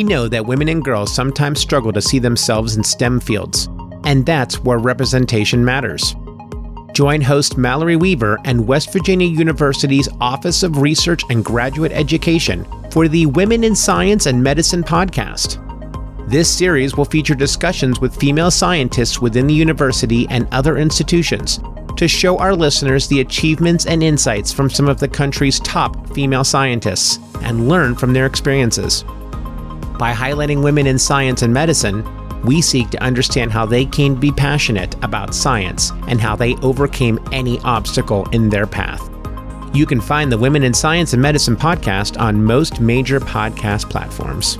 know that women and girls sometimes struggle to see themselves in STEM fields, and that's where representation matters. Join host Mallory Weaver and West Virginia University's Office of Research and Graduate Education for the Women in Science and Medicine podcast. This series will feature discussions with female scientists within the university and other institutions to show our listeners the achievements and insights from some of the country's top female scientists and learn from their experiences. By highlighting women in science and medicine, we seek to understand how they came to be passionate about science and how they overcame any obstacle in their path. You can find the Women in Science and Medicine podcast on most major podcast platforms.